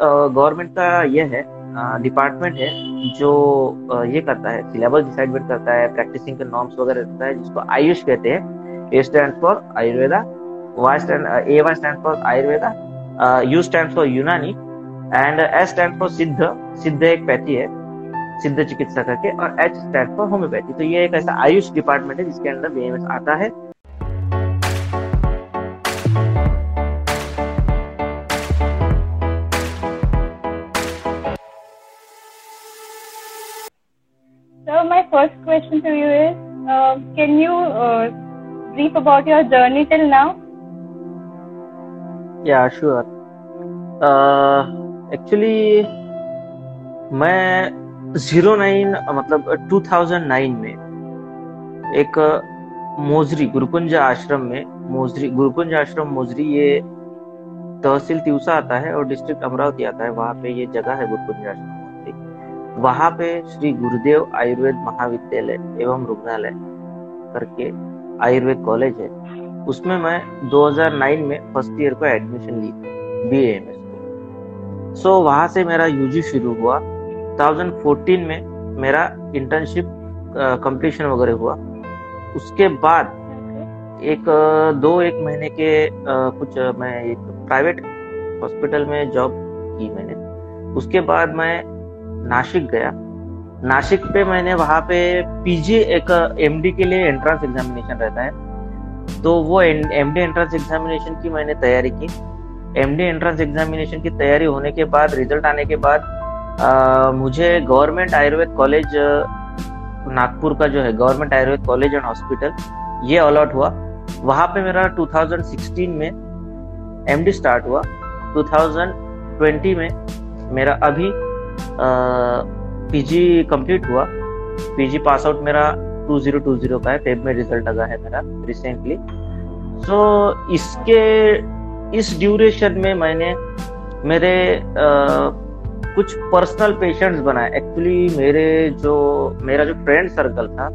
Government का यह है डिपार्टमेंट है जो ये करता है सिलेबस डिसाइडमेंट करता है प्रैक्टिसिंग के नॉर्म्स वगैरह रहता है, जिसको आयुष कहते हैं। A stand for Ayurveda Y stand A Y stand for Ayurveda U stand for Unani and S stand for Siddha Siddha एक पैथी है सिद्ध चिकित्सा करके, और एच स्टैंड फॉर होम्योपैथी तो ये एक ऐसा आयुष डिपार्टमेंट है जिसके अंदर बीएमएस आता है। First question to you is, uh, can you uh, brief about your journey till now? Yeah, sure. Uh, actually, मैं ज़ीरो नाइन मतलब 2009 में एक मोजरी गुरुकुंज आश्रम में मोजरी गुरुकुंज आश्रम मोजरी ये तहसील तिवसा आता है और डिस्ट्रिक्ट अमरावती आता है वहाँ पे ये जगह है गुरुकुंज आश्रम वहाँ पे श्री गुरुदेव आयुर्वेद महाविद्यालय एवं रुग्णालय करके आयुर्वेद कॉलेज है। उसमें मैं 2009 में फ़र्स्ट ईयर को एडमिशन ली बी एम एस सो वहाँ से मेरा यूजी शुरू हुआ। 2014 में मेरा इंटर्नशिप कंप्लीशन वगैरह हुआ। उसके बाद एक दो एक महीने के कुछ मैं एक प्राइवेट हॉस्पिटल में जॉब की मैंने। उसके बाद मैं नासिक गया। नासिक पे मैंने वहाँ पे पीजी एक एमडी के लिए एंट्रेंस एग्जामिनेशन रहता है। तो वो एमडी एंट्रेंस एग्जामिनेशन की मैंने तैयारी की। एमडी एंट्रेंस एग्जामिनेशन की तैयारी होने के बाद रिज़ल्ट आने के बाद आ, मुझे गवर्नमेंट आयुर्वेद कॉलेज नागपुर का जो है government Ayurved college and hospital ये अलॉट हुआ। वहाँ पे मेरा 2016 में एमडी स्टार्ट हुआ। 2020 में मेरा अभी पीजी कंप्लीट हुआ। पीजी पास आउट मेरा 2020 का है। फेब में रिज़ल्ट लगा है मेरा रिसेंटली सो so, इसके इस ड्यूरेशन में मैंने मेरे आ, कुछ पर्सनल पेशेंट्स बनाए। एक्चुअली मेरे जो मेरा जो फ्रेंड सर्कल था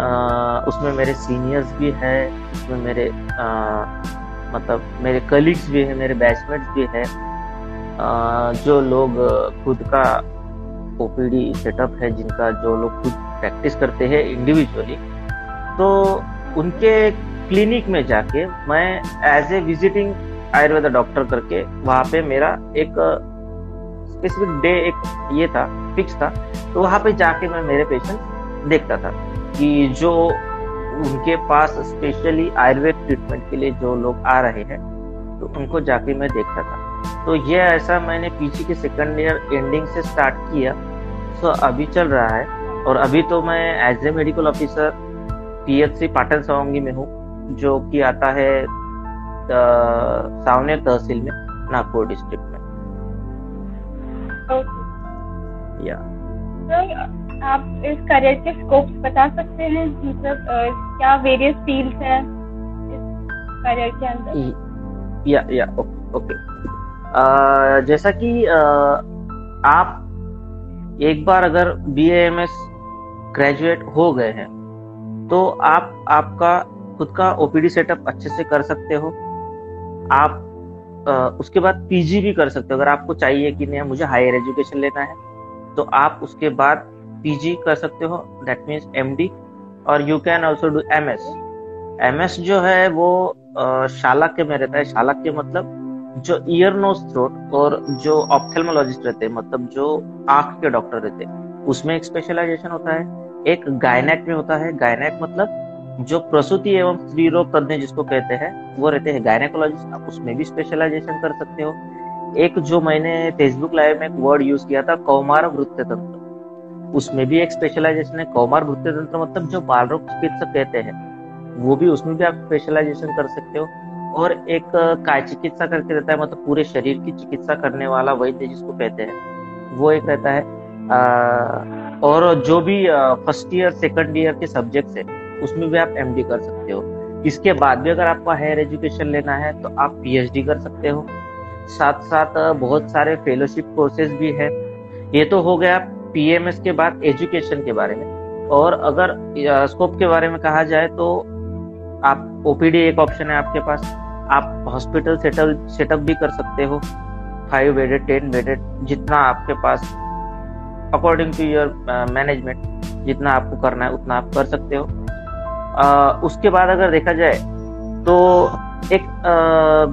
आ, उसमें मेरे सीनियर्स भी हैं उसमें मेरे आ, मतलब मेरे कलीग्स भी हैं मेरे बैचमेट्स भी हैं। जो लोग खुद का ओपीडी सेटअप है, जिनका जो लोग खुद प्रैक्टिस करते हैं इंडिविजुअली तो उनके क्लिनिक में जाके मैं as a visiting Ayurveda doctor करके वहाँ पे मेरा एक स्पेसिफिक डे एक ये था फिक्स था तो वहाँ पे जाके मैं मेरे पेशेंट देखता था कि जो उनके पास स्पेशली आयुर्वेद ट्रीटमेंट के लिए जो लोग आ रहे हैं तो उनको जाके मैं देखता था। तो ये ऐसा मैंने पीजी के सेकंड ईयर एंडिंग से स्टार्ट किया। सो अभी चल रहा है। और अभी तो मैं as a medical officer PHC Patan Sawangi में हूँ जो कि आता है सावनेर तहसील में नागपुर डिस्ट्रिक्ट में। Okay. या आप इस करियर के स्कोप बता सकते हैं? मतलब क्या वेरियस फील्ड्स हैं इस करियर के अंदर? या या ओके ओके जैसा कि आप एक बार अगर बी एम एस ग्रेजुएट हो गए हैं तो आप आपका खुद का ओपीडी सेटअप अच्छे से कर सकते हो। आप आ, उसके बाद पीजी भी कर सकते हो। अगर आपको चाहिए कि नहीं मुझे हायर एजुकेशन लेना है तो आप उसके बाद पीजी कर सकते हो। दैट मीन्स एमडी और you can also do M S M S जो है वो शालक के में रहता है। शालक के मतलब जो ईयर नोज़ थ्रोट और जो ऑप्थेलमोलॉजिस्ट रहते हैं मतलब जो आँख के डॉक्टर रहते हैं, उसमें एक स्पेशलाइजेशन होता है, एक गायनेक में होता है। गायनेक मतलब जो प्रसूति एवं स्त्री रोग तज्ञ जिसको कहते हैं, वो रहते हैं गायनेकोलॉजिस्ट आप उसमें भी स्पेशलाइजेशन कर सकते हो। एक जो मैंने फेसबुक लाइव में एक वर्ड यूज़ किया था, कौमार वृत्त तंत्र। उसमें भी एक स्पेशलाइजेशन है। कौमार वृत्त तंत्र मतलब जो बाल रोग चिकित्सक कहते हैं, वो भी उसमें भी आप स्पेशलाइजेशन कर सकते हो। और एक काय चिकित्सा करके रहता है मतलब पूरे शरीर की चिकित्सा करने वाला वैद्य जिसको कहते हैं। वो एक रहता है आ, और जो भी फ़र्स्ट ईयर सेकंड ईयर के सब्जेक्ट्स है उसमें भी आप एमडी कर सकते हो। इसके बाद भी अगर आपको हायर एजुकेशन लेना है तो आप पीएचडी कर सकते हो। साथ साथ बहुत सारे फेलोशिप कोर्सेज भी है। ये तो हो गया पीएमएस के बाद एजुकेशन के बारे में। और अगर स्कोप के बारे में कहा जाए तो आप ओपीडी एक ऑप्शन है आपके पास। आप हॉस्पिटल सेटल सेटअप भी कर सकते हो। फाइव बेडेड टेन बेडेड जितना आपके पास अकॉर्डिंग टू योर मैनेजमेंट जितना आपको करना है उतना आप कर सकते हो। Uh, उसके बाद अगर देखा जाए तो एक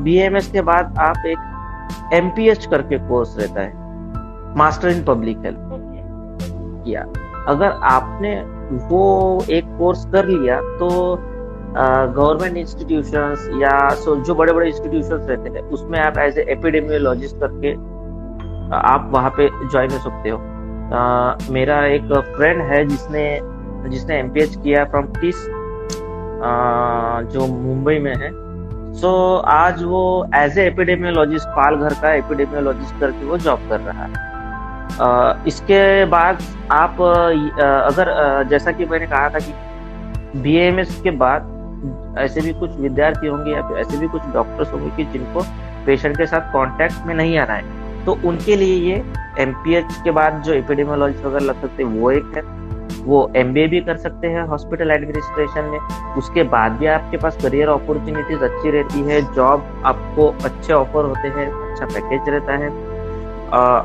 बी uh, के बाद आप एक एम करके कोर्स रहता है। मास्टर इन पब्लिक हेल्थ या अगर आपने वो एक कोर्स कर लिया तो गवर्नमेंट इंस्टीट्यूशंस या सो जो बड़े बड़े इंस्टीट्यूशंस रहते हैं उसमें आप एज एपिडेमियोलॉजिस्ट करके आप वहाँ पे ज्वाइन हो सकते हो। uh, मेरा एक फ्रेंड है जिसने जिसने एमपीएच किया फ्रॉम टिस जो मुंबई में है। सो so, आज वो एज ए एपिडेमियोलॉजिस्ट पाल घर का एपिडेमियोलॉजिस्ट करके वो जॉब कर रहा है। इसके बाद आप अगर जैसा कि मैंने कहा था कि बीएमएस के बाद ऐसे भी कुछ विद्यार्थी होंगे या फिर ऐसे भी कुछ डॉक्टर्स होंगे कि जिनको पेशेंट के साथ कांटेक्ट में नहीं आना है। तो उनके लिए ये एमपीएच के बाद जो एपिडेमोलॉजी वगैरह लग सकते हैं, वो एक है। वो एम भी कर सकते हैं हॉस्पिटल एडमिनिस्ट्रेशन में। उसके बाद भी आपके पास करियर अपॉर्चुनिटीज़ अच्छी रहती है जॉब आपको अच्छे ऑफ़र होते हैं अच्छा पैकेज रहता है।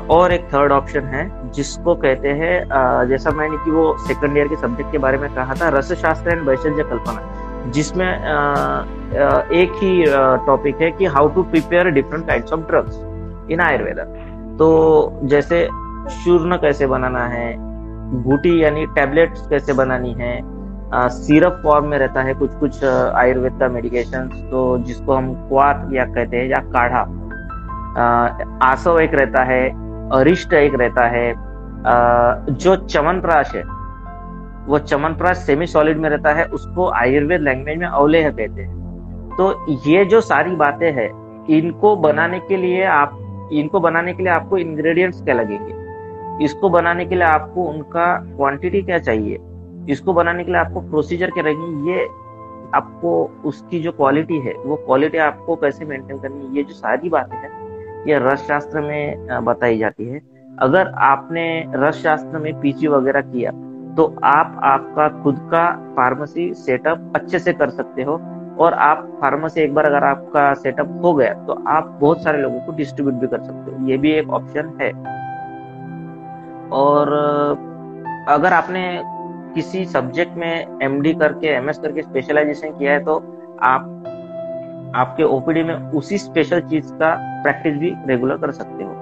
और एक थर्ड ऑप्शन है, जिसको कहते हैं जैसा मैंने कि वो सेकंड ईयर के सब्जेक्ट के बारे में कहा था रस शास्त्र एंड वैशल्य कल्पना। जिसमें एक ही टॉपिक है कि how to prepare different kinds of drugs in Ayurveda तो जैसे चूर्ण कैसे बनाना है बूटी यानी टैबलेट्स कैसे बनानी है सिरप फॉर्म में रहता है कुछ कुछ आयुर्वेद का मेडिकेशन तो जिसको हम क्वार या कहते हैं या काढ़ा। आसव एक रहता है अरिष्ट एक रहता है आ, जो चमनप्राश है वो चमनप्राश सेमी सॉलिड में रहता है, उसको आयुर्वेद लैंग्वेज में अवलेह कहते हैं। तो ये जो सारी बातें हैं, इनको बनाने के लिए आप, इनको बनाने के लिए आपको इंग्रेडिएंट्स क्या लगेंगे? इसको बनाने के लिए आपको उनका क्वांटिटी क्या चाहिए? इसको बनाने के लिए आपको प्रोसीजर क्या रहेंगे? ये आपको, उसकी जो क्वालिटी है, वो क्वालिटी आपको कैसे मेंटेन करनी ये जो सारी बातें हैं, ये रस शास्त्र में बताई जाती है। अगर आपने रस शास्त्र में पीजी वगैरह किया तो आप आपका खुद का फार्मेसी सेटअप अच्छे से कर सकते हो। और आप फार्मेसी एक बार अगर आपका सेटअप हो गया तो आप बहुत सारे लोगों को डिस्ट्रीब्यूट भी कर सकते हो। ये भी एक ऑप्शन है। और अगर आपने किसी सब्जेक्ट में एमडी करके एमएस करके स्पेशलाइजेशन किया है तो आप, आपके ओपीडी में उसी स्पेशल चीज़ का प्रैक्टिस भी रेगुलर कर सकते हो।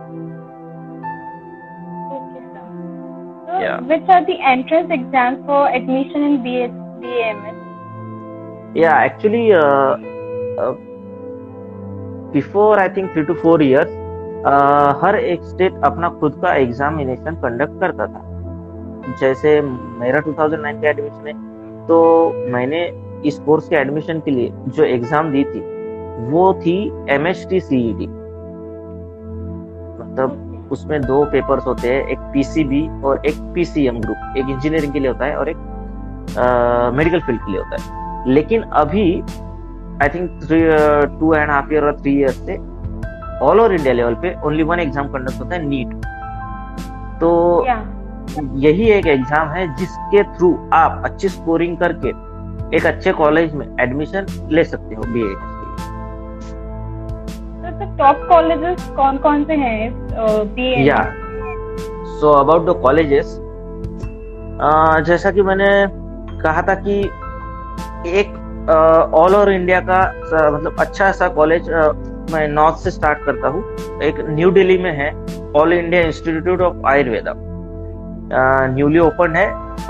Yeah. which are the entrance exams for admission in BA, BAMS? Yeah, actually, uh, uh, before I think three to four years, uh, हर एक स्टेट अपना खुद का एग्जामिनेशन कंडक्ट करता था जैसे मेरा 2009 के एडमिशन में तो मैंने इस कोर्स के एडमिशन के लिए जो एग्ज़ाम दी थी वो थी एम एच टी सीईडी मतलब उसमें दो पेपर्स होते हैं एक पीसीबी और एक पीसीएम ग्रुप एक इंजीनियरिंग के लिए होता है और एक मेडिकल फ़ील्ड के लिए होता है। लेकिन अभी I think two and half year और थ्री ईयर से ऑल ओवर इंडिया लेवल पे ओनली वन एग्ज़ाम कंडक्ट होता है नीट तो yeah. यही एक एग्ज़ाम है जिसके थ्रू आप अच्छी स्कोरिंग करके एक अच्छे कॉलेज में एडमिशन ले सकते हो बी एड टॉप कॉलेजेस कौन कौन से हैं? बी या सो अबाउट द कॉलेजेस जैसा कि मैंने कहा था कि एक ऑल ओवर इंडिया का मतलब अच्छा सा कॉलेज मैं नॉर्थ से स्टार्ट करता हूँ। एक न्यू दिल्ली में है All India Institute of Ayurveda newly open है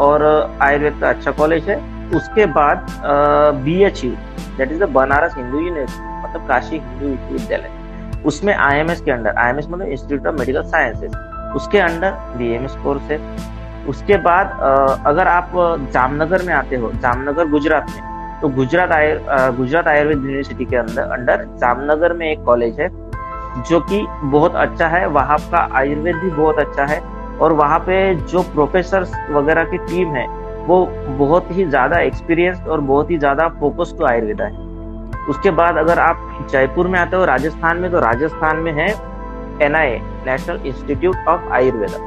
और आयुर्वेद का अच्छा कॉलेज है। उसके बाद B H U that is the Banaras Hindu university मतलब काशी हिंदू विश्वविद्यालय उसमें आईएमएस के अंडर आईएमएस मतलब इंस्टीट्यूट ऑफ़ मेडिकल साइंसेज उसके अंडर बीएमएस कोर्स है। उसके बाद अगर आप जामनगर में आते हो, जामनगर गुजरात में तो गुजरात आयुर गुजरात आयुर्वेद यूनिवर्सिटी के अंदर, अंडर जामनगर में एक कॉलेज है, जो कि बहुत अच्छा है, वहाँ का आयुर्वेद भी बहुत अच्छा है, और वहाँ पे जो प्रोफेसर वगैरह की टीम है, वो बहुत ही ज़्यादा एक्सपीरियंस और बहुत ही ज़्यादा फोकस टू आयुर्वेदा है उसके बाद अगर आप जयपुर में आते हो, राजस्थान में तो राजस्थान में है NIA National Institute of Ayurveda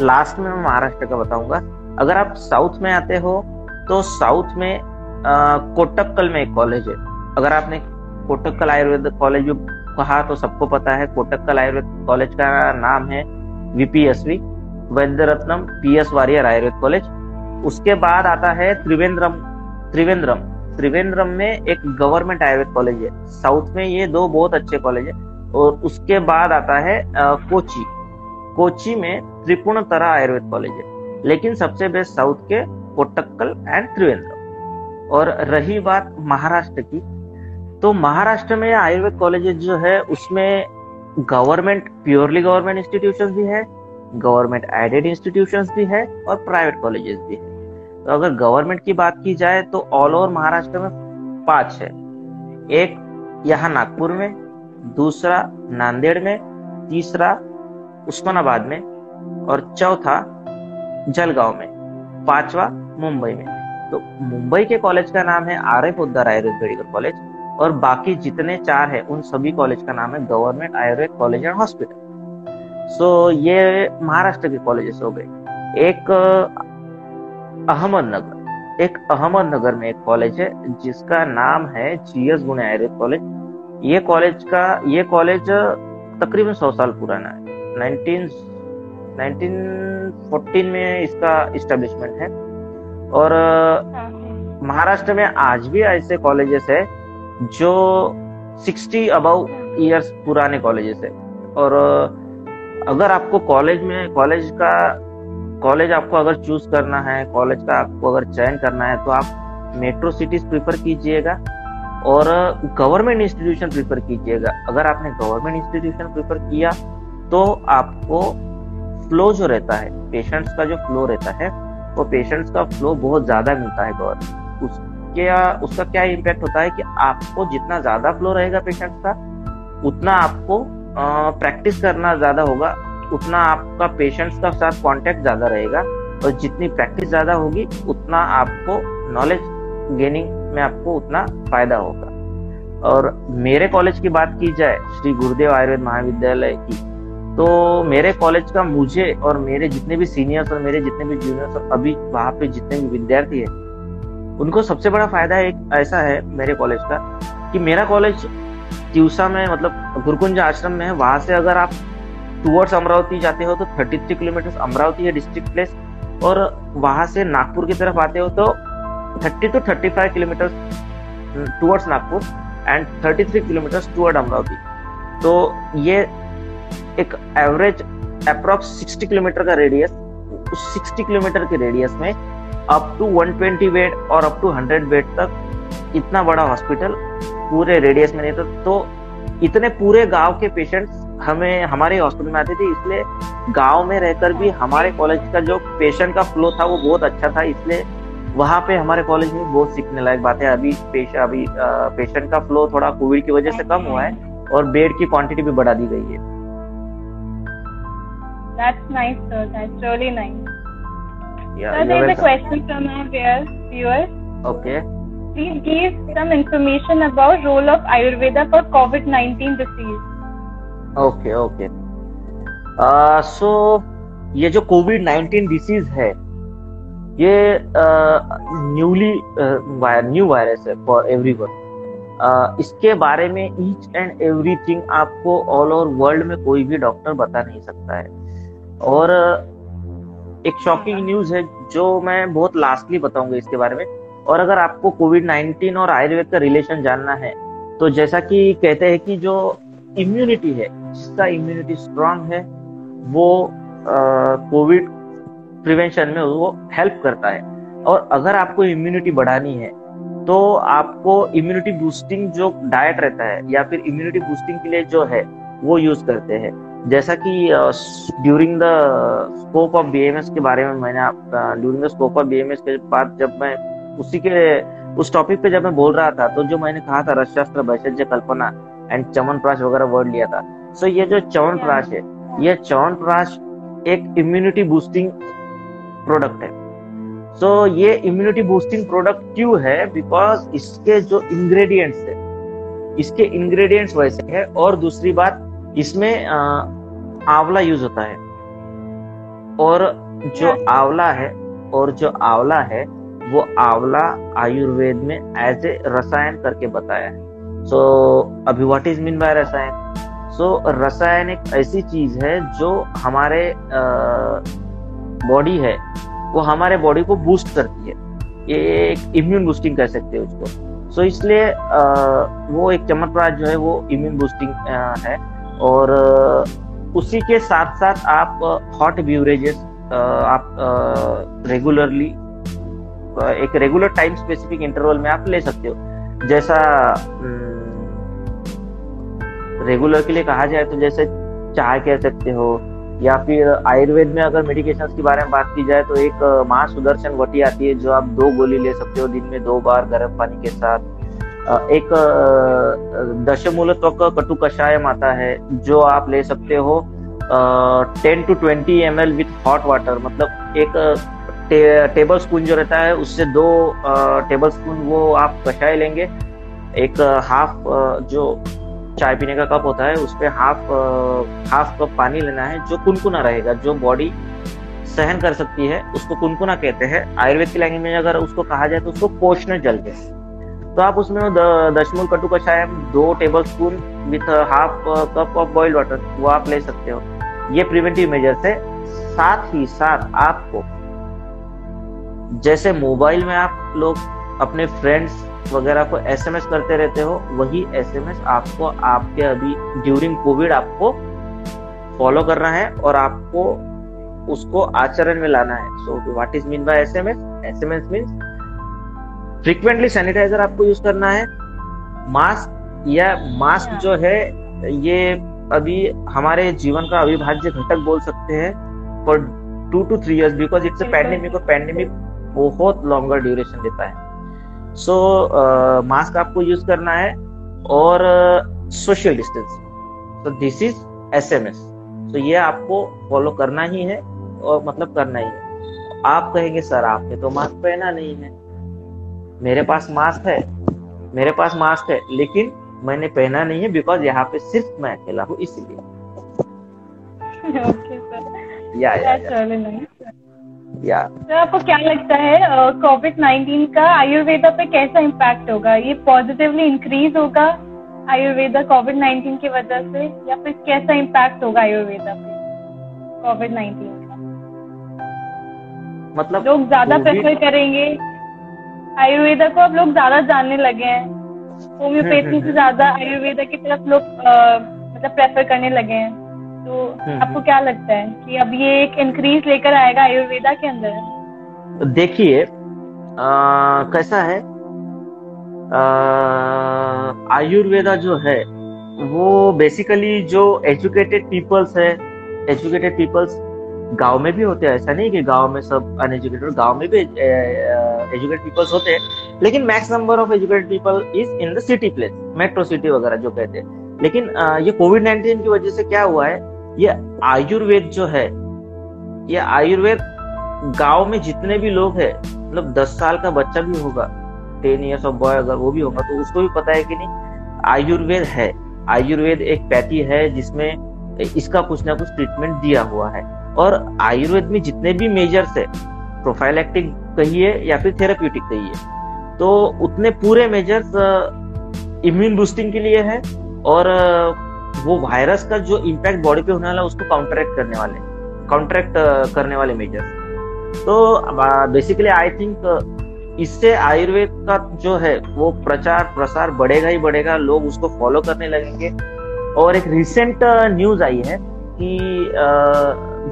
last में मैं महाराष्ट्र का बताऊँगा। अगर आप साउथ में आते हो तो साउथ में कोटक्कल में एक कॉलेज है। अगर आपने कोटक्कल आयुर्वेद कॉलेज कहा तो सबको पता है, कोटक्कल आयुर्वेद कॉलेज का नाम है VPSV Vaidya Ratnam P S Warrier Ayurved college उसके बाद आता है त्रिवेंद्रम त्रिवेंद्रम। त्रिवेंद्रम में एक गवर्नमेंट आयुर्वेद कॉलेज है। साउथ में ये दो बहुत अच्छे कॉलेज है और उसके बाद आता है कोची। कोची में त्रिपुण तरह आयुर्वेद कॉलेज है। लेकिन सबसे बेस्ट साउथ के कोटक्कल एंड त्रिवेंद्रम। और रही बात महाराष्ट्र की तो महाराष्ट्र में आयुर्वेद कॉलेजेस जो है, उसमें गवर्नमेंट प्योरली गवर्नमेंट इंस्टीट्यूशन भी है, गवर्नमेंट एडेड इंस्टीट्यूशन भी है और प्राइवेट कॉलेजेस भी है। तो अगर गवर्नमेंट की बात की जाए तो ऑल ओवर महाराष्ट्र में पाँच है। एक यहाँ नागपुर में, दूसरा नांदेड़ में, तीसरा उस्मानाबाद में और चौथा जलगांव में, पांचवा मुंबई में। तो मुंबई के कॉलेज का नाम है आर एफ़ उद्धार आयुर्वेद मेडिकल कॉलेज और बाकी जितने चार है, उन सभी कॉलेज का नाम है government Ayurved college and hospital so ये महाराष्ट्र के कॉलेजेस हो गए। एक अहमदनगर। एक अहमदनगर में एक कॉलेज है जिसका नाम है जीएस गुणे आयुर्वेद कॉलेज ये कॉलेज का ये कॉलेज तकरीबन सौ साल पुराना है। 19 1914 में इसका इस्टेब्लिशमेंट है। और हाँ। महाराष्ट्र में आज भी ऐसे कॉलेजेस है जो 60 अबव इयर्स पुराने कॉलेजेस है। और अगर आपको कॉलेज में कॉलेज का कॉलेज आपको अगर चूज़ करना है, कॉलेज का आपको अगर चयन करना है तो आप मेट्रो सिटीज़ प्रीफर कीजिएगा और गवर्नमेंट इंस्टीट्यूशन प्रीफर कीजिएगा। अगर आपने गवर्नमेंट इंस्टीट्यूशन प्रीफर किया तो आपको फ्लो जो रहता है, पेशेंट्स का जो फ्लो रहता है, वो पेशेंट्स का फ्लो बहुत ज़्यादा मिलता है गवर्नमेंट। उसके, उसका क्या इम्पैक्ट होता है कि आपको जितना ज़्यादा फ्लो रहेगा पेशेंट्स का, उतना आपको प्रैक्टिस करना ज़्यादा होगा। उतना आपका पेशेंट्स का साथ कांटेक्ट ज़्यादा रहेगा और जितनी प्रैक्टिस ज़्यादा होगी, उतना आपको नॉलेज गेनिंग में आपको उतना फ़ायदा होगा। और मेरे कॉलेज की बात की जाए, श्री गुरुदेव आयुर्वेद महाविद्यालय की तो मेरे कॉलेज का मुझे और मेरे जितने भी सीनियर्स और मेरे जितने भी जूनियर्स और अभी वहाँ पे जितने भी विद्यार्थी है, उनको सबसे बड़ा फ़ायदा एक ऐसा है मेरे कॉलेज का कि मेरा कॉलेज त्यूसा में मतलब गुरुकुंज आश्रम में है, वहाँ से अगर आप टूवर्ड्स अमरावती जाते हो तो 33 किलोमीटर अमरावती है डिस्ट्रिक्ट प्लेस और वहाँ से नागपुर की तरफ़ आते हो तो 30 to 35 kilometre towards Nagpur and 33 kilometre toward Amravati. तो ये एक एवरेज अप्रॉक्स 60 किलोमीटर का रेडियस उस 60 किलोमीटर के रेडियस में अप टू 120 बेड और अप टू 100 बेड तक इतना बड़ा हॉस्पिटल पूरे रेडियस में नहीं था। तो इतने पूरे गाँव के पेशेंट्स हमें हमारे हॉस्पिटल में आते थे इसलिए गाँव में रहकर भी हमारे कॉलेज का जो पेशेंट का फ्लो था वो बहुत अच्छा था इसलिए वहाँ पे हमारे कॉलेज में बहुत सीखने लायक बात है। अभी पेश, अभी पेशेंट का फ्लो थोड़ा कोविड की वजह से कम हुआ है और बेड की क्वांटिटी भी बढ़ा दी गई है। Please give some information about role of Ayurveda Okay, okay. So ये जो कोविड 19 डिसीज है ये न्यूली न्यू वायरस है फॉर एवरीवन इसके बारे में ईच एंड एवरी थिंग आपको ऑल ओवर वर्ल्ड में कोई भी डॉक्टर बता नहीं सकता है। और uh, एक शॉकिंग न्यूज़ है जो मैं बहुत लास्टली बताऊँगा इसके बारे में। और अगर आपको कोविड 19 और आयुर्वेद का रिलेशन जानना है तो जैसा कि कहते हैं कि जो इम्यूनिटी है जिसका इम्यूनिटी स्ट्रांग है, वो कोविड प्रिवेंशन में वो हेल्प करता है। और अगर आपको इम्यूनिटी बढ़ानी है तो आपको इम्यूनिटी बूस्टिंग जो डाइट रहता है, या फिर इम्यूनिटी बूस्टिंग के लिए जो है, वो यूज़ करते हैं। जैसा कि during the scope of BMS के बारे में मैंने during the scope of BMS के बाद जब मैं उसी के, उस टॉपिक पे जब मैं बोल रहा था तो जो मैंने कहा था रसशास्त्र भैषज कल्पना एंड चमन प्राश वगैरह वर्ड लिया था सो so ये जो चवन प्राश है ये चवन प्राश एक इम्यूनिटी बूस्टिंग प्रोडक्ट है। सो so, ये इम्यूनिटी बूस्टिंग प्रोडक्ट क्यों है? बिकॉज़ इसके जो इंग्रेडिएंट्स है इसके इंग्रेडिएंट्स वैसे है और दूसरी बात इसमें आंवला यूज़ होता है। और जो आंवला है और जो आंवला है वो आंवला आयुर्वेद में एज ए रसायन करके बताया है। सो so, अभी व्हाट इज़ मीन बाय रसायन? सो so, रसायन एक ऐसी चीज़ है जो हमारे बॉडी है वो हमारे बॉडी को बूस्ट करती है। ये एक इम्यून बूस्टिंग कह सकते हैं उसको। सो so, इसलिए वो एक चमत्कार जो है वो इम्यून बूस्टिंग है। और उसी के साथ साथ आप हॉट ब्यूरेजेस आप रेगुलरली एक रेगुलर टाइम स्पेसिफिक इंटरवल में आप ले सकते हो। जैसा रेगुलर के लिए कहा जाए तो जैसे चाय कह सकते हो या फिर आयुर्वेद में अगर मेडिकेशन के बारे में बात की जाए तो एक माँ सुदर्शन वटी आती है जो आप दो गोली ले सकते हो दिन में दो बार गर्म पानी के साथ। एक दशमूल त्वक कटु कषायम आता है जो आप ले सकते हो ten to twenty M L with hot water मतलब एक टे, टेबल स्पून जो रहता है उससे दो टेबल स्पून वो आप कषाय लेंगे। एक हाफ़ जो चाय पीने का कप होता है, उस पर हाफ़ हाफ़ कप पानी लेना है, जो कुनकुना रहेगा, जो बॉडी सहन कर सकती है, उसको कुनकुना कहते हैं। आयुर्वेद की लैंग्वेज में अगर उसको कहा जाए तो उसको पोषण जल कहते तो आप उसमें दशमूल कटु कषाय दो tablespoon with half cup of boiled water वो आप ले सकते हो। ये प्रिवेंटिव मेजर्स है। साथ ही साथ आपको, जैसे मोबाइल में आप लोग अपने फ्रेंड्स वगैरह को एसएमएस करते रहते हो वही एसएमएस आपको आपके अभी ड्यूरिंग कोविड आपको फॉलो करना है और आपको उसको आचरण में लाना है। So what is mean by SMS SMS means frequently sanitiser आपको यूज़ करना है। मास्क या मास्क जो है ये अभी हमारे जीवन का अविभाज्य घटक बोल सकते हैं for two to three years because it's a pandemic और पैंडेमिक बहुत लॉन्गर ड्यूरेशन देता है। सो मास्क आपको यूज़ करना है और सोशल डिस्टेंस तो this is S M S तो ये आपको फॉलो करना ही है और मतलब करना ही है। आप कहेंगे सर आपने तो मास्क पहना नहीं है। मेरे पास मास्क है। मेरे पास मास्क है लेकिन मैंने पहना नहीं है बिकॉज़ यहाँ पे सिर्फ़ मैं अकेला हूँ इसीलिए। या या या तो आपको क्या लगता है कोविड नाइन्टीन का आयुर्वेदा पे कैसा इम्पैक्ट होगा? ये पॉजिटिवली इंक्रीज होगा आयुर्वेदा कोविड नाइन्टीन की वजह से या फिर कैसा इम्पैक्ट होगा आयुर्वेदा पे कोविड नाइन्टीन का? मतलब लोग ज़्यादा प्रेफर करेंगे। आयुर्वेदा को अब लोग ज़्यादा जानने लगे हैं। होम्योपैथी से ज़्यादा आयुर्वेदा की तरफ़ लोग मतलब प्रेफर करने लगे हैं। तो हम्म, आपको हम्म। क्या लगता है कि अब ये एक इंक्रीज लेकर आएगा आयुर्वेदा के अंदर? देखिए कैसा है? आयुर्वेदा जो है वो बेसिकली जो एजुकेटेड पीपल्स है एजुकेटेड पीपल्स गाँव में भी होते हैं। ऐसा नहीं कि गाँव में सब अनएजुकेटेड गाँव में भी एजुकेटेड पीपल्स होते हैं। लेकिन max number of educated people is in the city place metro city वगैरह जो कहते हैं। लेकिन आ, ये कोविड नाइन्टीन की वजह से क्या हुआ है? ये आयुर्वेद जो है, ये आयुर्वेद गाँव में जितने भी लोग हैं मतलब दस साल का बच्चा भी होगा टेन ईयर्स ऑफ़ बॉय अगर वो भी होगा तो उसको भी पता है कि नहीं, आयुर्वेद है। आयुर्वेद एक पैथी है जिसमें इसका कुछ ना कुछ ट्रीटमेंट दिया हुआ है। और आयुर्वेद में जितने भी मेजर्स है प्रोफाइलैक्टिक कहिए या फिर थेराप्यूटिक कहिए तो उतने पूरे मेजर्स इम्यून बूस्टिंग के लिए है और वो वायरस का जो इम्पैक्ट बॉडी पे होने वाला उसको काउंटरैक्ट करने वाले काउंटरैक्ट करने वाले मेजर्स तो बेसिकली आई थिंक इससे आयुर्वेद का जो है, वो प्रचार, प्रसार बढ़ेगा ही बढ़ेगा। लोग उसको फॉलो करने लगेंगे। और एक रिसेंट न्यूज़ आई है कि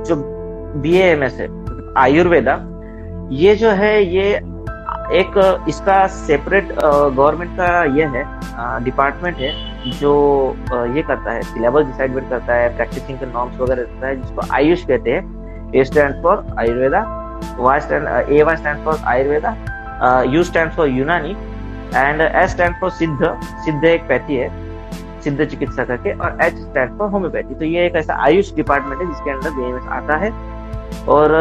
जो बी एम एस है, आयुर्वेदा, ये जो है, ये एक, इसका सेपरेट गवर्नमेंट का ये है डिपार्टमेंट है, जो ये करता है सिलेबस डिसाइड करता है प्रैक्टिसिंग के नॉर्म्स वगैरह रहता है, जिसको आयुष कहते हैं A stand for Ayurveda Y stand A Y stand for Ayurveda U stand for Unani and S stand for Siddha Siddha एक पैथी है सिद्ध चिकित्सा करके, और एच स्टैंड फॉर होम्योपैथी तो ये एक ऐसा आयुष डिपार्टमेंट है, जिसके अंदर बीएमएस आता है, और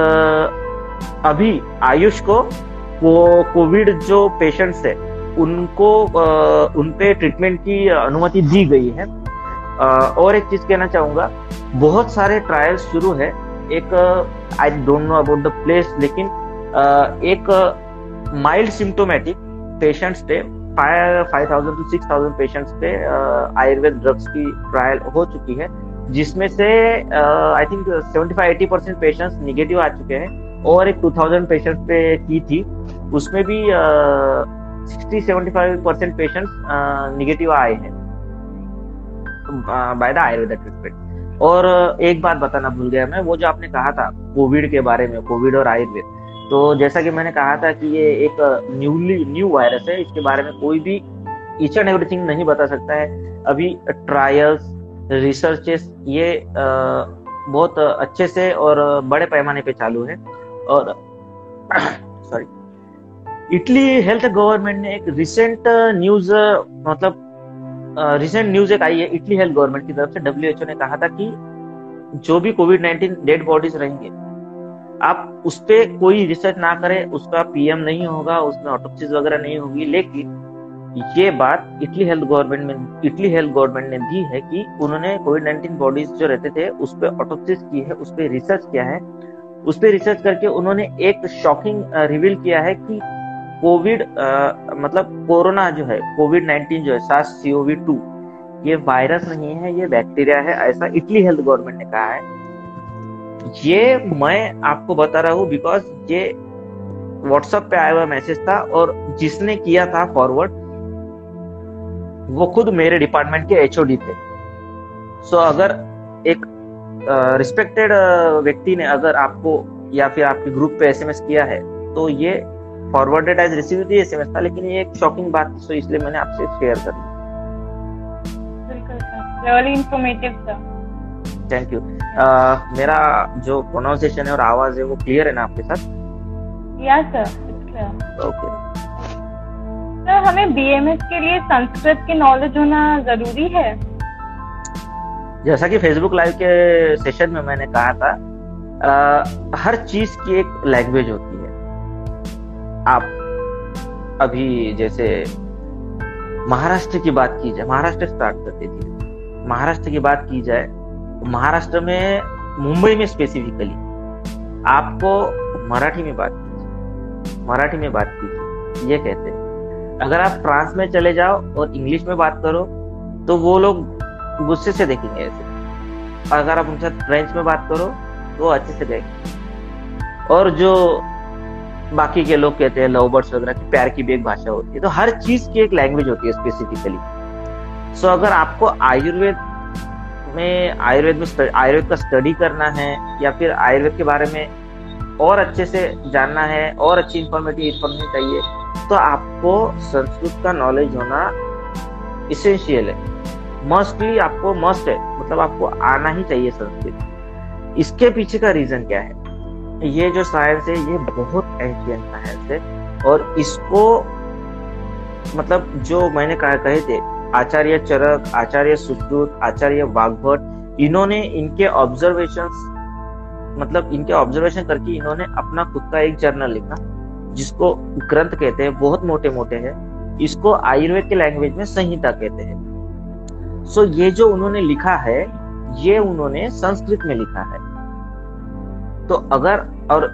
अभी आयुष को वो कोविड जो पेशेंट्स है, उनको उन पे ट्रीटमेंट की अनुमति दी गई है। और एक चीज़ कहना चाहूँगा, बहुत सारे ट्रायल्स शुरू है। एक I don't know about the place लेकिन एक माइल्ड सिम्टोमेटिक पेशेंट्स पे five five thousand to six thousand patients पे आयुर्वेद ड्रग्स की ट्रायल हो चुकी है, जिसमें से I think seventy five eighty percent patients negative आ चुके हैं, और एक टू थाउज़ेंड पेशेंट्स पे की थी। उसमें भी sixty seventy five percent patients negative आए हैं। बाय द आयुर्वेदा ट्रीटमेंट और, एक बात बताना भूल गया मैं, वो जो आपने कहा था, कोविड के बारे में, कोविड और आयुर्वेद तो जैसा कि मैंने कहा था कि ये एक न्यूली न्यू वायरस है, इसके बारे में कोई भी ईच एंड एवरीथिंग नहीं बता सकता है। अभी ट्रायल्स रिसर्चेस ये बहुत अच्छे से और बड़े पैमाने पे चालू है। और सॉरी इटली हेल्थ गवर्नमेंट ने एक रिसेंट न्यूज़ मतलब रिसेंट न्यूज़ एक आई है, इटली हेल्थ गवर्नमेंट की तरफ़ से। डब्ल्यूएचओ ने कहा था कि जो भी कोविड नाइन्टीन डेड बॉडीज रहेंगे, आप उस पर कोई रिसर्च ना करें, उसका पीएम नहीं होगा, उसमें ऑटोप्सीज वगैरह नहीं होगी। लेकिन ये बात इटली हेल्थ गवर्नमेंट में, इटली हेल्थ गवर्नमेंट ने दी है कि उन्होंने कोविड नाइन्टीन बॉडीज जो रहते थे, उस पर ऑटोप्सीज की है, उस पर रिसर्च किया है। उस पर रिसर्च करके उन्होंने एक शॉकिंग रिवील किया है कि कोविड मतलब कोरोना जो है कोविड नाइन्टीन जो है सास सीओवी टू ये वायरस नहीं है ये बैक्टीरिया है ऐसा इटली हेल्थ गवर्नमेंट ने कहा है। ये मैं आपको बता रहा हूँ बिकॉज़ ये व्हाट्सएप पे आया हुआ मैसेज था और जिसने किया था फॉरवर्ड वो खुद मेरे डिपार्टमेंट के एचओडी थे। सो so, अगर एक रिस्पेक्टेड व्यक्ति ने अगर आपको या फिर आपके ग्रुप पे एसएमएस किया है तो ये फॉरवर्डेड एज रिसीव थी एसएमएस था लेकिन ये एक शॉकिंग बात थी सो इसलिए मैंने आपसे शेयर कर था थैंक यू मेरा जो प्रोनाउंसिएशन है और आवाज़ है वो क्लियर है ना आपके साथ? यस सर ओके सर हमें बीएमएस के लिए संस्कृत की नॉलेज होना ज़रूरी है? जैसा कि फेसबुक लाइव के सेशन में मैंने कहा था आ, हर चीज़ की एक लैंग्वेज होती है। आप अभी जैसे महाराष्ट्र की बात की जाए, महाराष्ट्र स्टार्ट करते थे। महाराष्ट्र की बात की जाए, महाराष्ट्र में मुंबई में स्पेसिफिकली आपको मराठी में बात कीजिए मराठी में बात कीजिए ये कहते हैं। अगर आप फ्रांस में चले जाओ और इंग्लिश में बात करो तो वो लोग गुस्से से देखेंगे ऐसे। अगर आप उनसे फ्रेंच में बात करो तो अच्छे से देखेंगे। और जो बाकी के लोग कहते हैं लव बर्ड्स वगैरह की प्यार की भी एक भाषा होती है। तो हर चीज़ की एक लैंग्वेज होती है स्पेसिफिकली सो so, अगर आपको आयुर्वेद में आयुर्वेद में आयुर्वेद का स्टडी करना है या फिर आयुर्वेद के बारे में और अच्छे से जानना है और अच्छी इंफॉर्मेटिव इंफॉर्मेशन चाहिए तो आपको संस्कृत का नॉलेज होना इसेंशियल है। मस्टली आपको मस्ट है मतलब आपको आना ही चाहिए संस्कृत। इसके पीछे का रीजन क्या है? ये जो साइंस है ये बहुत एंशियंट साइंस है और इसको मतलब जो मैंने कहा कहे थे आचार्य चरक आचार्य सुश्रुत आचार्य वाघभट इन्होंने इनके ऑब्जर्वेशन मतलब इनके ऑब्जर्वेशन करके इन्होंने अपना खुद का एक जर्नल लिखा जिसको ग्रंथ कहते हैं बहुत मोटे मोटे हैं इसको आयुर्वेद के लैंग्वेज में संहिता कहते हैं। सो so, ये जो उन्होंने लिखा है ये उन्होंने संस्कृत में लिखा है। तो अगर और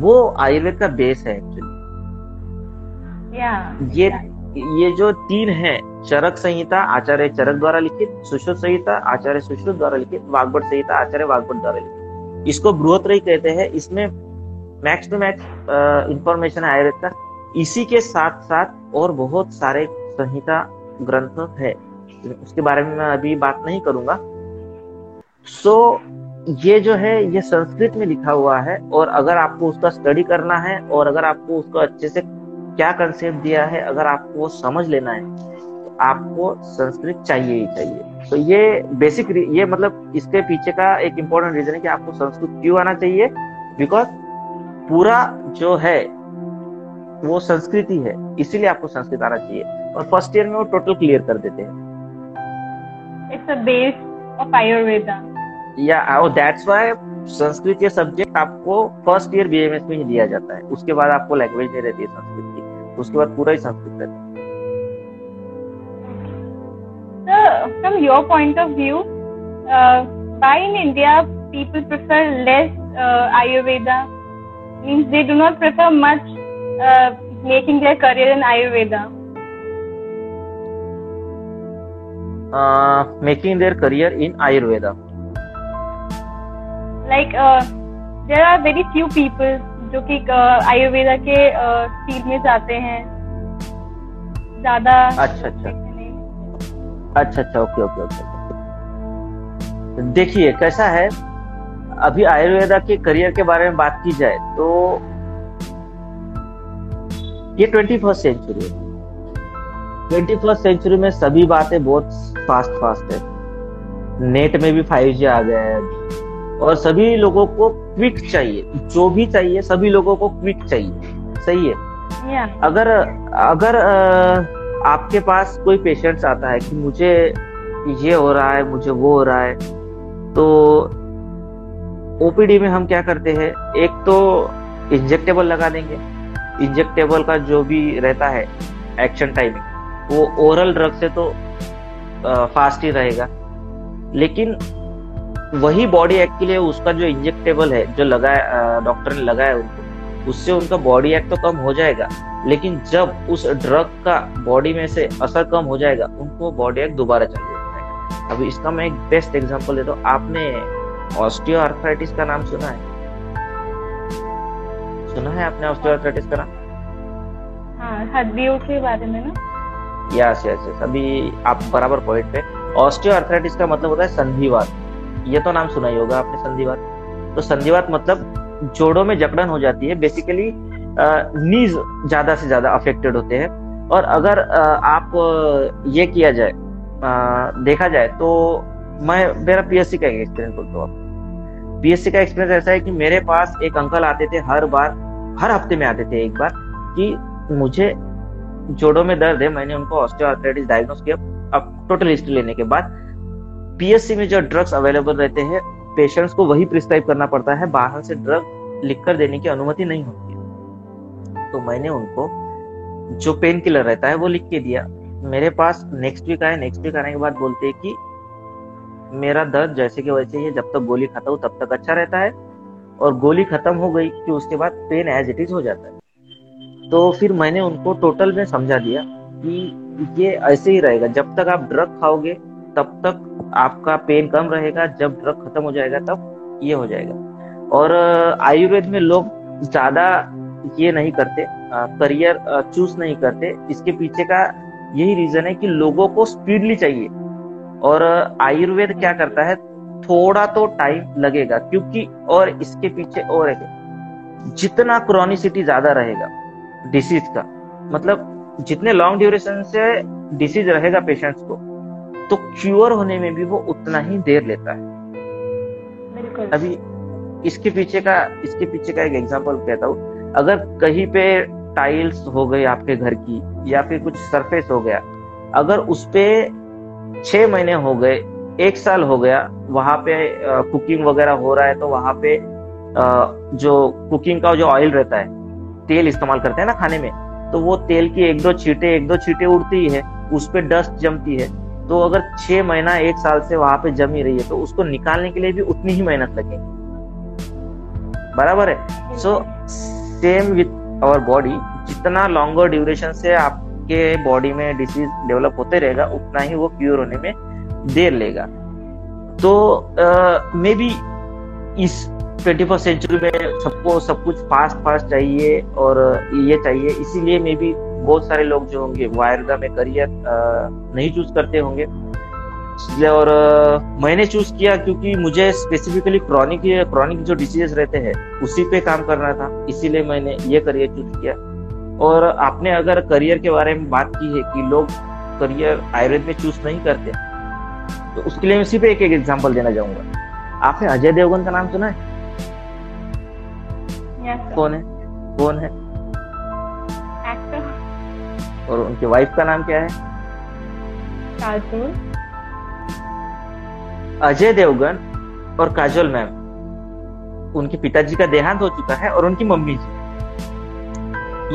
वो आयुर्वेद का बेस है एक्चुअली yeah, ये. ये जो तीन है चरक संहिता आचार्य चरक द्वारा लिखित सुश्रुत संहिता आचार्य सुश्रुत द्वारा लिखित वागभट संहिता आचार्य वागभट द्वारा लिखित। इसको बृहत्रयी कहते हैं। इसमें मैक्स टू मैक्स इंफॉर्मेशन है आयुर्वेद का। इसी के साथ साथ और बहुत सारे संहिता ग्रंथ है। उसके बारे में मैं अभी बात नहीं करूँगा। सो so, ये जो है, ये संस्कृत में लिखा हुआ है और अगर आपको उसका स्टडी करना है और अगर आपको उसको अच्छे से क्या कंसेप्ट दिया है, अगर आपको वो समझ लेना है तो आपको संस्कृत चाहिए ही चाहिए। तो ये बेसिक ये मतलब इसके पीछे का एक इम्पोर्टेंट रीजन है कि आपको संस्कृत क्यों आना चाहिए? बिकॉज़ पूरा जो है, वो संस्कृति है, इसीलिए आपको संस्कृत आना चाहिए। और फ़र्स्ट ईयर में वो टोटल क्लियर कर देते हैं। It's a base of Ayurveda या दैट्स व्हाई संस्कृत ये सब्जेक्ट आपको फ़र्स्ट ईयर बीएमएस में ही दिया जाता है उसके बाद आपको लैंग्वेज नहीं रहती है संस्कृत की उसके बाद पूरा ही संस्कृत रहता है from your point of view, uh, why in India people prefer less uh, Ayurveda? Means they do not prefer much uh, making their career in Ayurveda. Uh, making their career in Ayurveda. Like there are very few people जो कि आयुर्वेदा के field में जाते हैं। ज़्यादा अच्छा अच्छा। अच्छा अच्छा ओके ओके ओके। देखिए, कैसा है? अभी आयुर्वेदा के करियर के बारे में बात की जाए तो ये ट्वेंटी फ़र्स्ट सेंचुरी है। ट्वेंटी फ़र्स्ट सेंचुरी में सभी बातें बहुत फास्ट फास्ट है। नेट में भी फाइव जी आ गया है। और सभी लोगों को क्विक चाहिए। जो भी चाहिए सभी लोगों को क्विक चाहिए। सही है? yeah. अगर अगर आपके पास कोई पेशेंट्स आता है कि मुझे ये हो रहा है मुझे वो हो रहा है तो ओपीडी में हम क्या करते हैं? एक तो इंजेक्टेबल लगा देंगे। इंजेक्टेबल का जो भी रहता है एक्शन टाइमिंग वो ओरल ड्रग से तो फास्ट ही रहेगा। लेकिन वही बॉडी एक्ट के लिए उसका जो इंजेक्टेबल है जो लगाया डॉक्टर ने लगाया उनको उससे उनका बॉडी एक्ट तो कम हो जाएगा लेकिन जब उस ड्रग का बॉडी में से असर कम हो जाएगा उनको बॉडी एक्ट दोबारा चालू हो। जाएगा अभी इसका मैं एक बेस्ट एग्जांपल देता हूँ आपने ऑस्टियो आर्थराइटिस का नाम सुना है? सुना है आपने ऑस्टियो आर्थराइटिस का नाम? हाँ हड्डियों के बारे में ना। यस यस यस अभी आप बराबर पॉइंट पे। ऑस्टियो आर्थराइटिस का मतलब होता है संधिवात। ये तो नाम सुना ही होगा आपने संधिवात तो संधिवात मतलब जोड़ों में जकड़न हो जाती है। बेसिकली नीज ज़्यादा से ज़्यादा अफेक्टेड होते हैं। और अगर आप ये किया जाए देखा जाए तो मैं, मेरा पीएससी का एक्सपीरियंस बोलता हूँ पीएससी का एक्सपीरियंस ऐसा है कि मेरे पास एक अंकल आते थे हर बार, हर हफ़्ते में आते थे एक बार, कि मुझे जोड़ों में दर्द है, मैंने उनको ऑस्टियोआर्थराइटिस डायग्नोस किया, अब टोटल हिस्ट्री लेने के बाद पीएससी में जो ड्रग्स अवेलेबल रहते हैं पेशेंट्स को वही प्रिस्क्राइब करना पड़ता है। बाहर से ड्रग लिखकर देने की अनुमति नहीं होती। तो मैंने उनको जो पेन किलर रहता है, वो लिख के दिया। मेरे पास नेक्स्ट वीक आए नेक्स्ट वीक आने के बाद बोलते हैं कि मेरा दर्द जैसे कि वैसे ही जब तक गोली खाता हूँ, तब तक अच्छा रहता है। और गोली खत्म हो गई कि उसके बाद पेन एज इट इज़ हो जाता है। तो फिर मैंने उनको टोटल में समझा दिया कि ये ऐसे ही रहेगा। जब तक आप ड्रग खाओगे तब तक आपका पेन कम रहेगा, जब ड्रग खत्म हो जाएगा, तब ये हो जाएगा। और आयुर्वेद में लोग ज़्यादा ये नहीं करते करियर चूज़ नहीं करते। इसके पीछे का यही रीजन है कि लोगों को स्पीडली चाहिए। और आयुर्वेद क्या करता है, थोड़ा तो टाइम लगेगा, क्योंकि और इसके पीछे और है। जितना क्रॉनिसिटी ज़्यादा रहेगा डिसीज का मतलब जितने लॉन्ग ड्यूरेशन से डिसीज रहेगा पेशेंट्स को तो क्योर होने में भी वो उतना ही देर लेता है। अभी इसके पीछे का इसके पीछे का एक एग्जांपल कहता हूँ। अगर कहीं पे टाइल्स हो गई आपके घर की या फिर कुछ सरफेस हो गया अगर उस पे छह महीने हो गए एक साल हो गया वहाँ पे कुकिंग वगैरह हो रहा है तो वहाँ पे जो कुकिंग का जो ऑयल रहता है तेल इस्तेमाल करते हैं ना खाने में तो वो तेल की एक दो छीटे एक दो छीटे उड़ती है उस पर डस्ट जमती है तो अगर छह महीना एक साल से वहाँ पे जमी रही है तो उसको निकालने के लिए भी उतनी ही मेहनत लगेगी। बराबर है? So same with our body जितना लॉन्गर ड्यूरेशन से आपके बॉडी में डिसीज डेवलप होते रहेगा उतना ही वो क्यूर होने में देर लेगा। तो मे uh, बी इस ट्वेंटी फ़र्स्ट सेंचुरी में सबको सब कुछ फास्ट फास्ट चाहिए और ये चाहिए इसीलिए मे बी बहुत सारे लोग जो होंगे वो आयुर्वेदा में करियर नहीं चूज़ करते होंगे। और मैंने चूज़ किया क्योंकि मुझे स्पेसिफिकली क्रॉनिक क्रॉनिक जो डिसीजेस रहते हैं उसी पे काम करना था। इसीलिए मैंने ये करियर चूज़ किया। और आपने अगर करियर के बारे में बात की है कि लोग करियर आयुर्वेद में चूज़ नहीं करते तो उसके लिए मैं सिर्फ़ एक एक एग्ज़ाम्पल देना चाहूँगा। आपने अजय देवगन का नाम सुना है? Yes, कौन है? कौन है? और उनकी वाइफ का नाम क्या है? काजोल। अजय देवगन और काजोल मैम। उनके पिताजी का देहांत हो चुका है और उनकी मम्मी जी।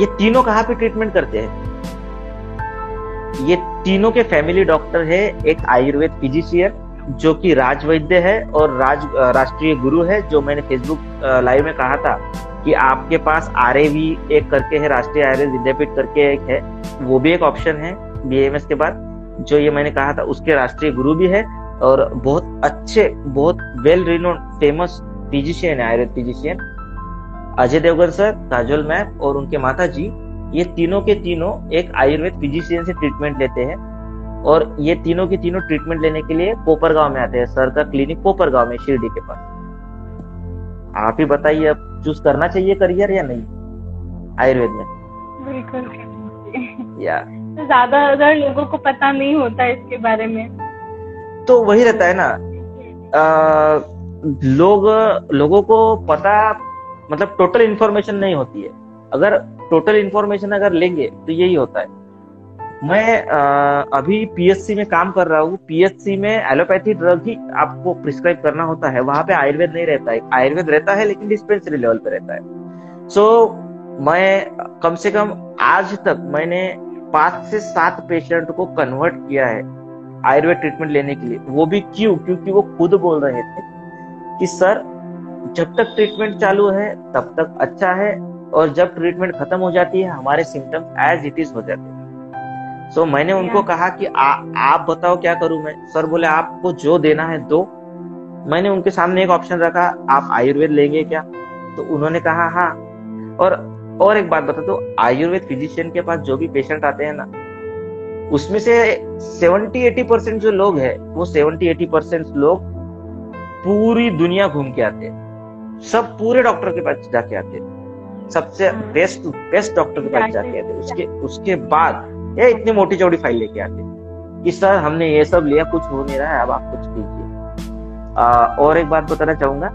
ये तीनों कहाँ पे ट्रीटमेंट करते हैं? ये तीनों के फैमिली डॉक्टर है एक आयुर्वेद फिजिशियन जो कि राजवैद्य है और राज राष्ट्रीय गुरु है जो मैंने फेसबुक लाइव में कहा था। कि आपके पास आरएवी एक करके है, राष्ट्रीय आयुर्वेद विद्यापीठ करके एक है, वो भी एक ऑप्शन है बी के बाद, जो ये मैंने कहा था, उसके राष्ट्रीय गुरु भी है और बहुत अच्छे, बहुत वेल रिनोन फ़ेमस फिजिशियन है, Ayurveda physician Ajay Devgan sir, Kajol ma'am और उनके माता जी ये तीनों के तीनों एक आयुर्वेद फिजिशियन से ट्रीटमेंट लेते हैं और ये तीनों के तीनों ट्रीटमेंट लेने के लिए पोपरगांव में आते हैं, सर का क्लिनिक पोपरगांव में, शिरडी के पास। आप ही बताइए अब चूज़ करना चाहिए करियर या नहीं? आयुर्वेद में। बिल्कुल या। ज़्यादा अगर लोगों को पता नहीं होता इसके बारे में। तो वही रहता है ना। आ, लोग लोगों को पता मतलब टोटल इन्फॉर्मेशन नहीं होती है। अगर टोटल इन्फॉर्मेशन अगर लेंगे तो यही होता है। मैं आ, अभी पीएचसी में काम कर रहा हूँ। पीएचसी में एलोपैथी ड्रग ही आपको प्रिस्क्राइब करना होता है। वहाँ पे आयुर्वेद नहीं रहता है। आयुर्वेद रहता है लेकिन डिस्पेंसरी लेवल पे रहता है। सो so, मैं कम से कम आज तक मैंने पाँच से सात पेशेंट को कन्वर्ट किया है आयुर्वेद ट्रीटमेंट लेने के लिए। वो भी क्यों? क्योंकि वो खुद बोल रहे थे कि सर जब तक ट्रीटमेंट चालू है तब तक अच्छा है और जब ट्रीटमेंट खत्म हो जाती है हमारे सिम्टम्स एज इट इज़ हो जाते हैं। सो so, मैंने उनको कहा कि आ, आप बताओ क्या करूँ मैं। सर बोले आपको जो देना है दो। मैंने उनके सामने एक ऑप्शन रखा आप आयुर्वेद लेंगे क्या? तो उन्होंने कहा हाँ। और और एक बात बता दो आयुर्वेद फिजिशियन के पास जो भी पेशेंट आते हैं ना उसमें से 70-80 परसेंट जो लोग हैं वो 70-80 परसेंट लोग पूरी दुनिया घूम के आते हैं। सब पूरे डॉक्टर के पास जाके आते हैं। सबसे बेस्ट बेस्ट डॉक्टर के पास जाके आते हैं। उसके उसके बाद ये इतनी मोटी चौड़ी फ़ाइल लेके आते कि सर हमने ये सब लिया कुछ हो नहीं रहा है अब आप कुछ कीजिए। और एक बात बताना चाहूँगा।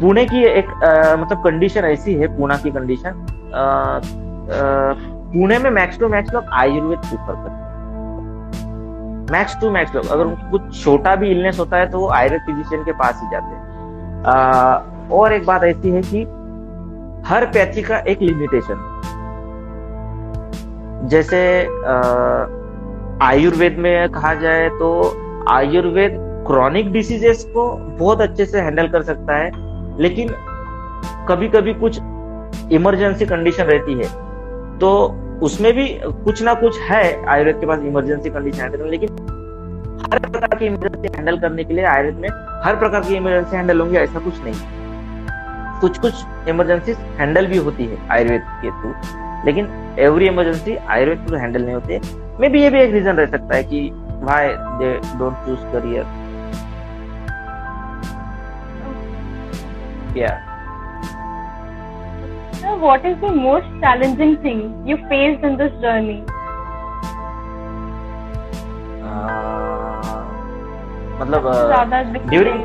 पुणे की एक आ, मतलब कंडीशन ऐसी है पुणे की कंडीशन पुणे में मैक्स टू मैक्स लोग आयुर्वेद प्रिफर करते हैं। मैक्स टू मैक्स लोग अगर उनको कुछ छोटा भी इलनेस होता है तो वो आयुर्वेद फिजिशियन के पास ही जाते हैं। और एक बात ऐसी है कि हर पैथी का एक लिमिटेशन जैसे आयुर्वेद में कहा जाए तो आयुर्वेद क्रॉनिक डिसीजेस को बहुत अच्छे से हैंडल कर सकता है, लेकिन कभी कभी कुछ इमरजेंसी कंडीशन रहती है। तो उसमें भी कुछ ना कुछ है आयुर्वेद के पास इमरजेंसी कंडीशन हैंडल लेकिन हर प्रकार की इमरजेंसी हैंडल करने के लिए आयुर्वेद में हर प्रकार की इमरजेंसी हैंडल होंगी, ऐसा कुछ नहीं। कुछ कुछ इमरजेंसी हैंडल भी होती है आयुर्वेद के थ्रू। लेकिन एवरी इमरजेंसी आयुर्वेद पूरा हैंडल नहीं होते। मे बी ये भी एक रीजन रह सकता है कि भाई they don't choose career yeah. So what is the most challenging thing you faced in this journey? मतलब during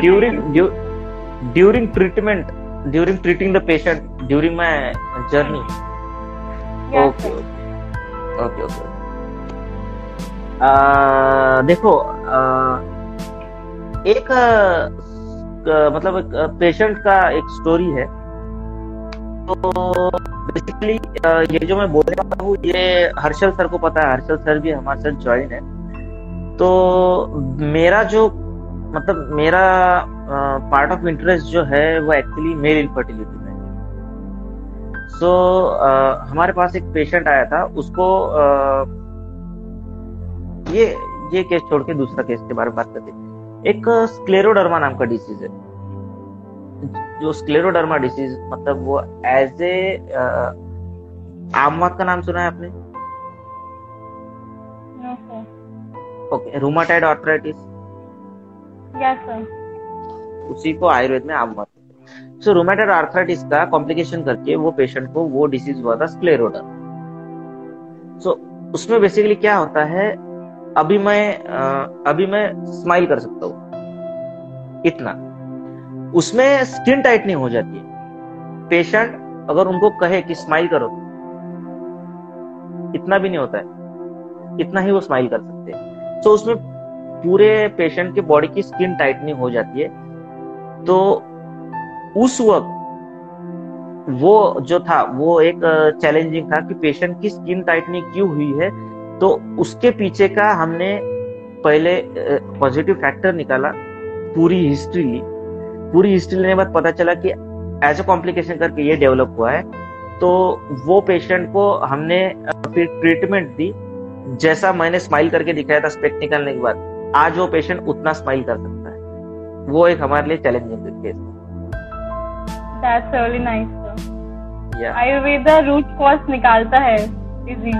during during treatment during treating the patient during my journey okay okay. Okay देखो आ, एक आ, मतलब एक patient का एक story है। तो बेसिकली ये जो मैं बोल रहा हूँ ये हर्षल सर को पता है। हर्षल सर भी हमारे साथ ज्वाइन है। तो मेरा जो मतलब मेरा पार्ट ऑफ़ इंटरेस्ट जो है वो actually male infertility so so, uh, हमारे पास एक पेशेंट आया था उसको uh, ये ये केस छोड़ के दूसरा केस के बारे में बात करते एक स्क्लेरोडर्मा नाम का डिसीज है। जो स्क्लेरोडर्मा डिसीज मतलब वो एज ए आमवात का नाम सुना है आपने? Okay rheumatoid arthritis yes sir उसी को आयुर्वेद में आमवात सो रोमेटेड आर्थराइटिस का कॉम्प्लिकेशन करके वो पेशेंट को वो डिसीज हुआ था स्क्लेरोडर सो so, उसमें बेसिकली क्या होता है अभी मैं अभी मैं स्माइल कर सकता हूँ. इतना. उसमें स्किन टाइटनिंग हो जाती है. पेशेंट अगर उनको कहे कि स्माइल करो इतना भी नहीं होता है. इतना ही वो स्माइल कर सकते हैं. तो उसमें पूरे पेशेंट के बॉडी की स्किन टाइटनिंग हो जाती है. तो उस वक्त वो जो था, वो एक चैलेंजिंग था कि पेशेंट की स्किन टाइटनिंग क्यों हुई है? तो उसके पीछे का हमने पहले पॉजिटिव फैक्टर निकाला, पूरी हिस्ट्री ली। पूरी हिस्ट्री लेने के बाद पता चला कि एज अ कॉम्प्लिकेशन करके ये डेवलप हुआ है। तो वो पेशेंट को हमने फिर ट्रीटमेंट दी, जैसा मैंने स्माइल करके दिखाया था स्पेक्ट निकालने के बाद, आज वो पेशेंट उतना स्माइल कर सकता है। वो एक हमारे लिए challenging case That's really nice. Yeah. Ayurveda root cause निकालता है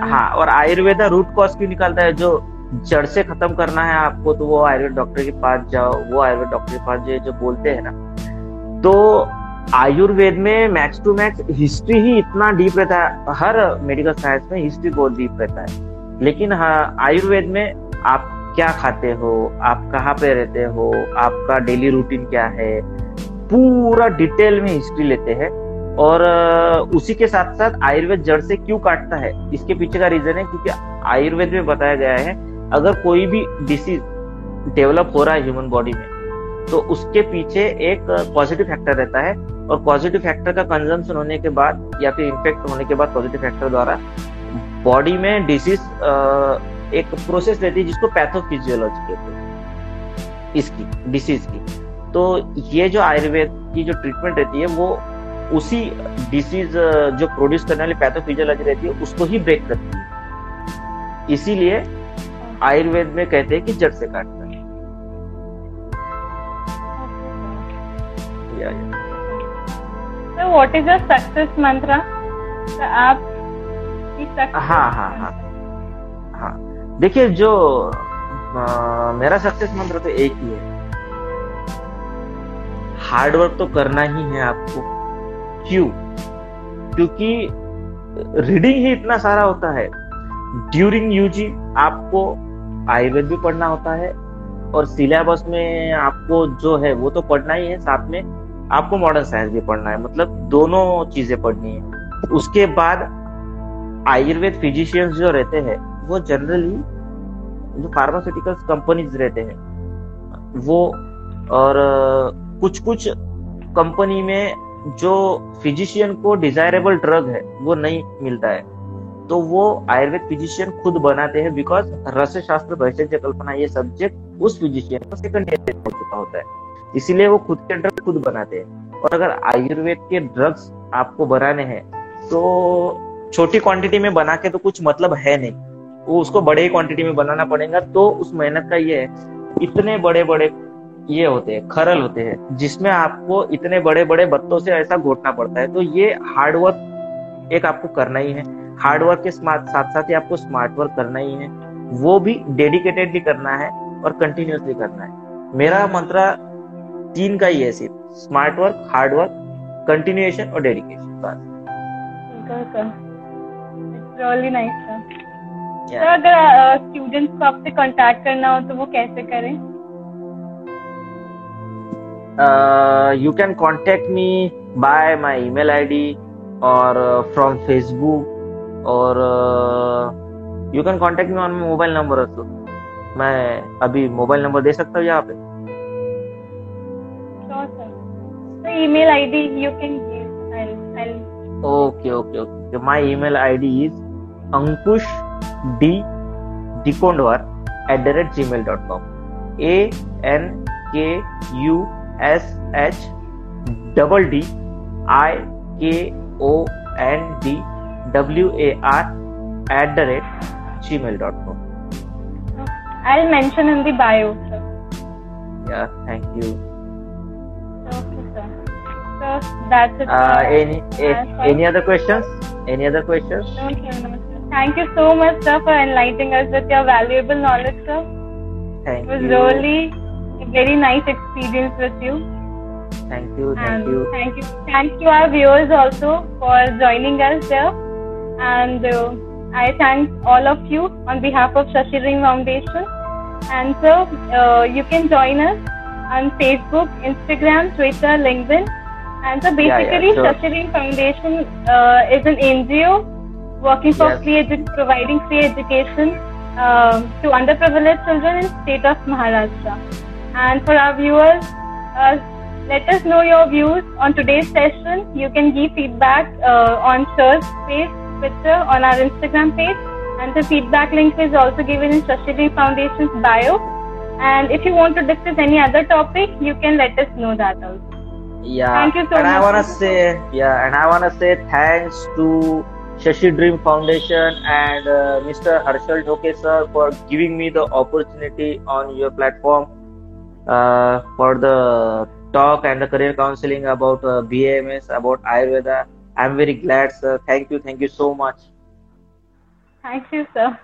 हाँ और आयुर्वेदा रूट कॉज क्यों निकालता है जो जड़ से खत्म करना है आपको तो वो आयुर्वेद डॉक्टर के पास जाओ वो आयुर्वेद डॉक्टर के पास जो जो बोलते हैं ना तो आयुर्वेद में मैक्स टू मैक्स हिस्ट्री ही इतना डीप रहता है हर मेडिकल साइंस में हिस्ट्री बहुत डीप रहता है लेकिन हाँ आयुर्वेद में आप क्या खाते हो आप कहाँ पे रहते हो आपका डेली रूटीन क्या है पूरा डिटेल में हिस्ट्री लेते हैं और उसी के साथ साथ आयुर्वेद जड़ से क्यों काटता है, इसके पीछे का रीजन है क्योंकि आयुर्वेद में बताया गया है, अगर कोई भी डिसीज डेवलप हो रहा है ह्यूमन बॉडी में तो उसके पीछे एक पॉजिटिव फैक्टर रहता है और पॉजिटिव फैक्टर का कंजम्पशन होने के बाद या फिर इन्फेक्ट होने के बाद पॉजिटिव फैक्टर द्वारा बॉडी में डिसीज एक प्रोसेस रहती है जिसको पैथोफिजियोलॉजी कहते हैं, इसकी डिसीज की। तो ये जो आयुर्वेद की जो ट्रीटमेंट रहती है वो उसी डिसीज जो प्रोड्यूस करने वाली पैथोफिजियोलॉजी रहती है उसको ही ब्रेक करती है। इसीलिए आयुर्वेद में कहते हैं कि जड़ से काटता है। So what is your success mantra? So आप हाँ हाँ हाँ। हाँ। देखिए जो आ, मेरा सक्सेस मंत्र तो एक ही है। हार्ड वर्क तो करना ही है आपको। क्यों? क्योंकि रीडिंग ही इतना सारा होता है। ड्यूरिंग यूजी आपको आयुर्वेद भी पढ़ना होता है और सिलेबस में आपको जो है वो तो पढ़ना ही है, साथ में आपको मॉडर्न साइंस भी पढ़ना है। मतलब दोनों चीज़ें पढ़नी है। उसके बाद आयुर्वेद फिजिशियंस जो रहते हैं, वो जनरली जो फार्मास्यूटिकल्स कंपनीज़ रहते हैं, वो और कुछ कुछ कंपनी में जो फिजिशियन को डिजायरेबल ड्रग है, वो नहीं मिलता है। तो वो आयुर्वेद फिजिशियन खुद बनाते हैं बिकॉज़ रस शास्त्र वैश्य कल्पना ये सब्जेक्ट उस फिजिशियन को सेकंड हो चुका होता है। इसीलिए वो खुद के ड्रग खुद बनाते हैं। और अगर आयुर्वेद के ड्रग्स आपको बनाने हैं तो छोटी क्वांटिटी में बना के तो कुछ मतलब है नहीं। वो उसको बड़े क्वांटिटी में बनाना पड़ेगा तो उस मेहनत का ये है। इतने बड़े बड़े ये होते हैं खरल होते हैं जिसमें आपको इतने बड़े बड़े बत्तों से ऐसा घोटना पड़ता है। तो ये हार्डवर्क एक आपको करना ही है। हार्डवर्क के साथ साथ ही आपको स्मार्ट वर्क करना ही है। वो भी डेडिकेटेडली करना है और कंटिन्यूसली करना है। मेरा मंत्र तीन का ही है सिर्फ़। Smart work hard work continuation और डेडिकेशन बस। अगर स्टूडेंट्स को आपसे कांटेक्ट करना हो तो वो कैसे करें? Uh, you can contact me by my email id or uh, from facebook or uh, you can contact me on my mobile number also मैं अभी मोबाइल नंबर दे सकता हूँ यहाँ पे email id you can give I'll, I'll... okay okay okay my email id is ankush d dikondwar at the rate gmail.com a n k u S S H double D I K O N D W A R at the rate gmail.com. I'll mention in the bio, sir. Yeah, thank you. Okay, sir. So that's it. Uh, any a, any other questions? Any other questions? Thank you so much, sir, for enlightening us with your valuable knowledge, sir. Thank it was you. really a very nice experience with you. Thank you. Thank and you. Thank you. Thank you, our viewers, also for joining us there. And uh, I thank all of you on behalf of Shashi Ring Foundation. And so uh, you can join us on Facebook, Instagram, Twitter, LinkedIn. And so basically, yeah, yeah, sure. Shashi Ring Foundation uh, is an NGO working for yes. free edu- providing free education uh, to underprivileged children in state of Maharashtra. And for our viewers, uh, let us know your views on today's session. You can give feedback uh, on Sir's page, Twitter, on our Instagram page. And the feedback link is also given in Shashiri Foundation's bio. And if you want to discuss any other topic, you can let us know that also. Yeah. Thank you so and much. I wanna say yeah, and I wanna say thanks to Shashi Dream Foundation and uh, Mr. Harshal Dhoke sir for giving me the opportunity on your platform uh, for the talk and the career counseling about uh, BAMS, about Ayurveda. I'm very glad, sir. Thank you. Thank you so much. Thank you, sir.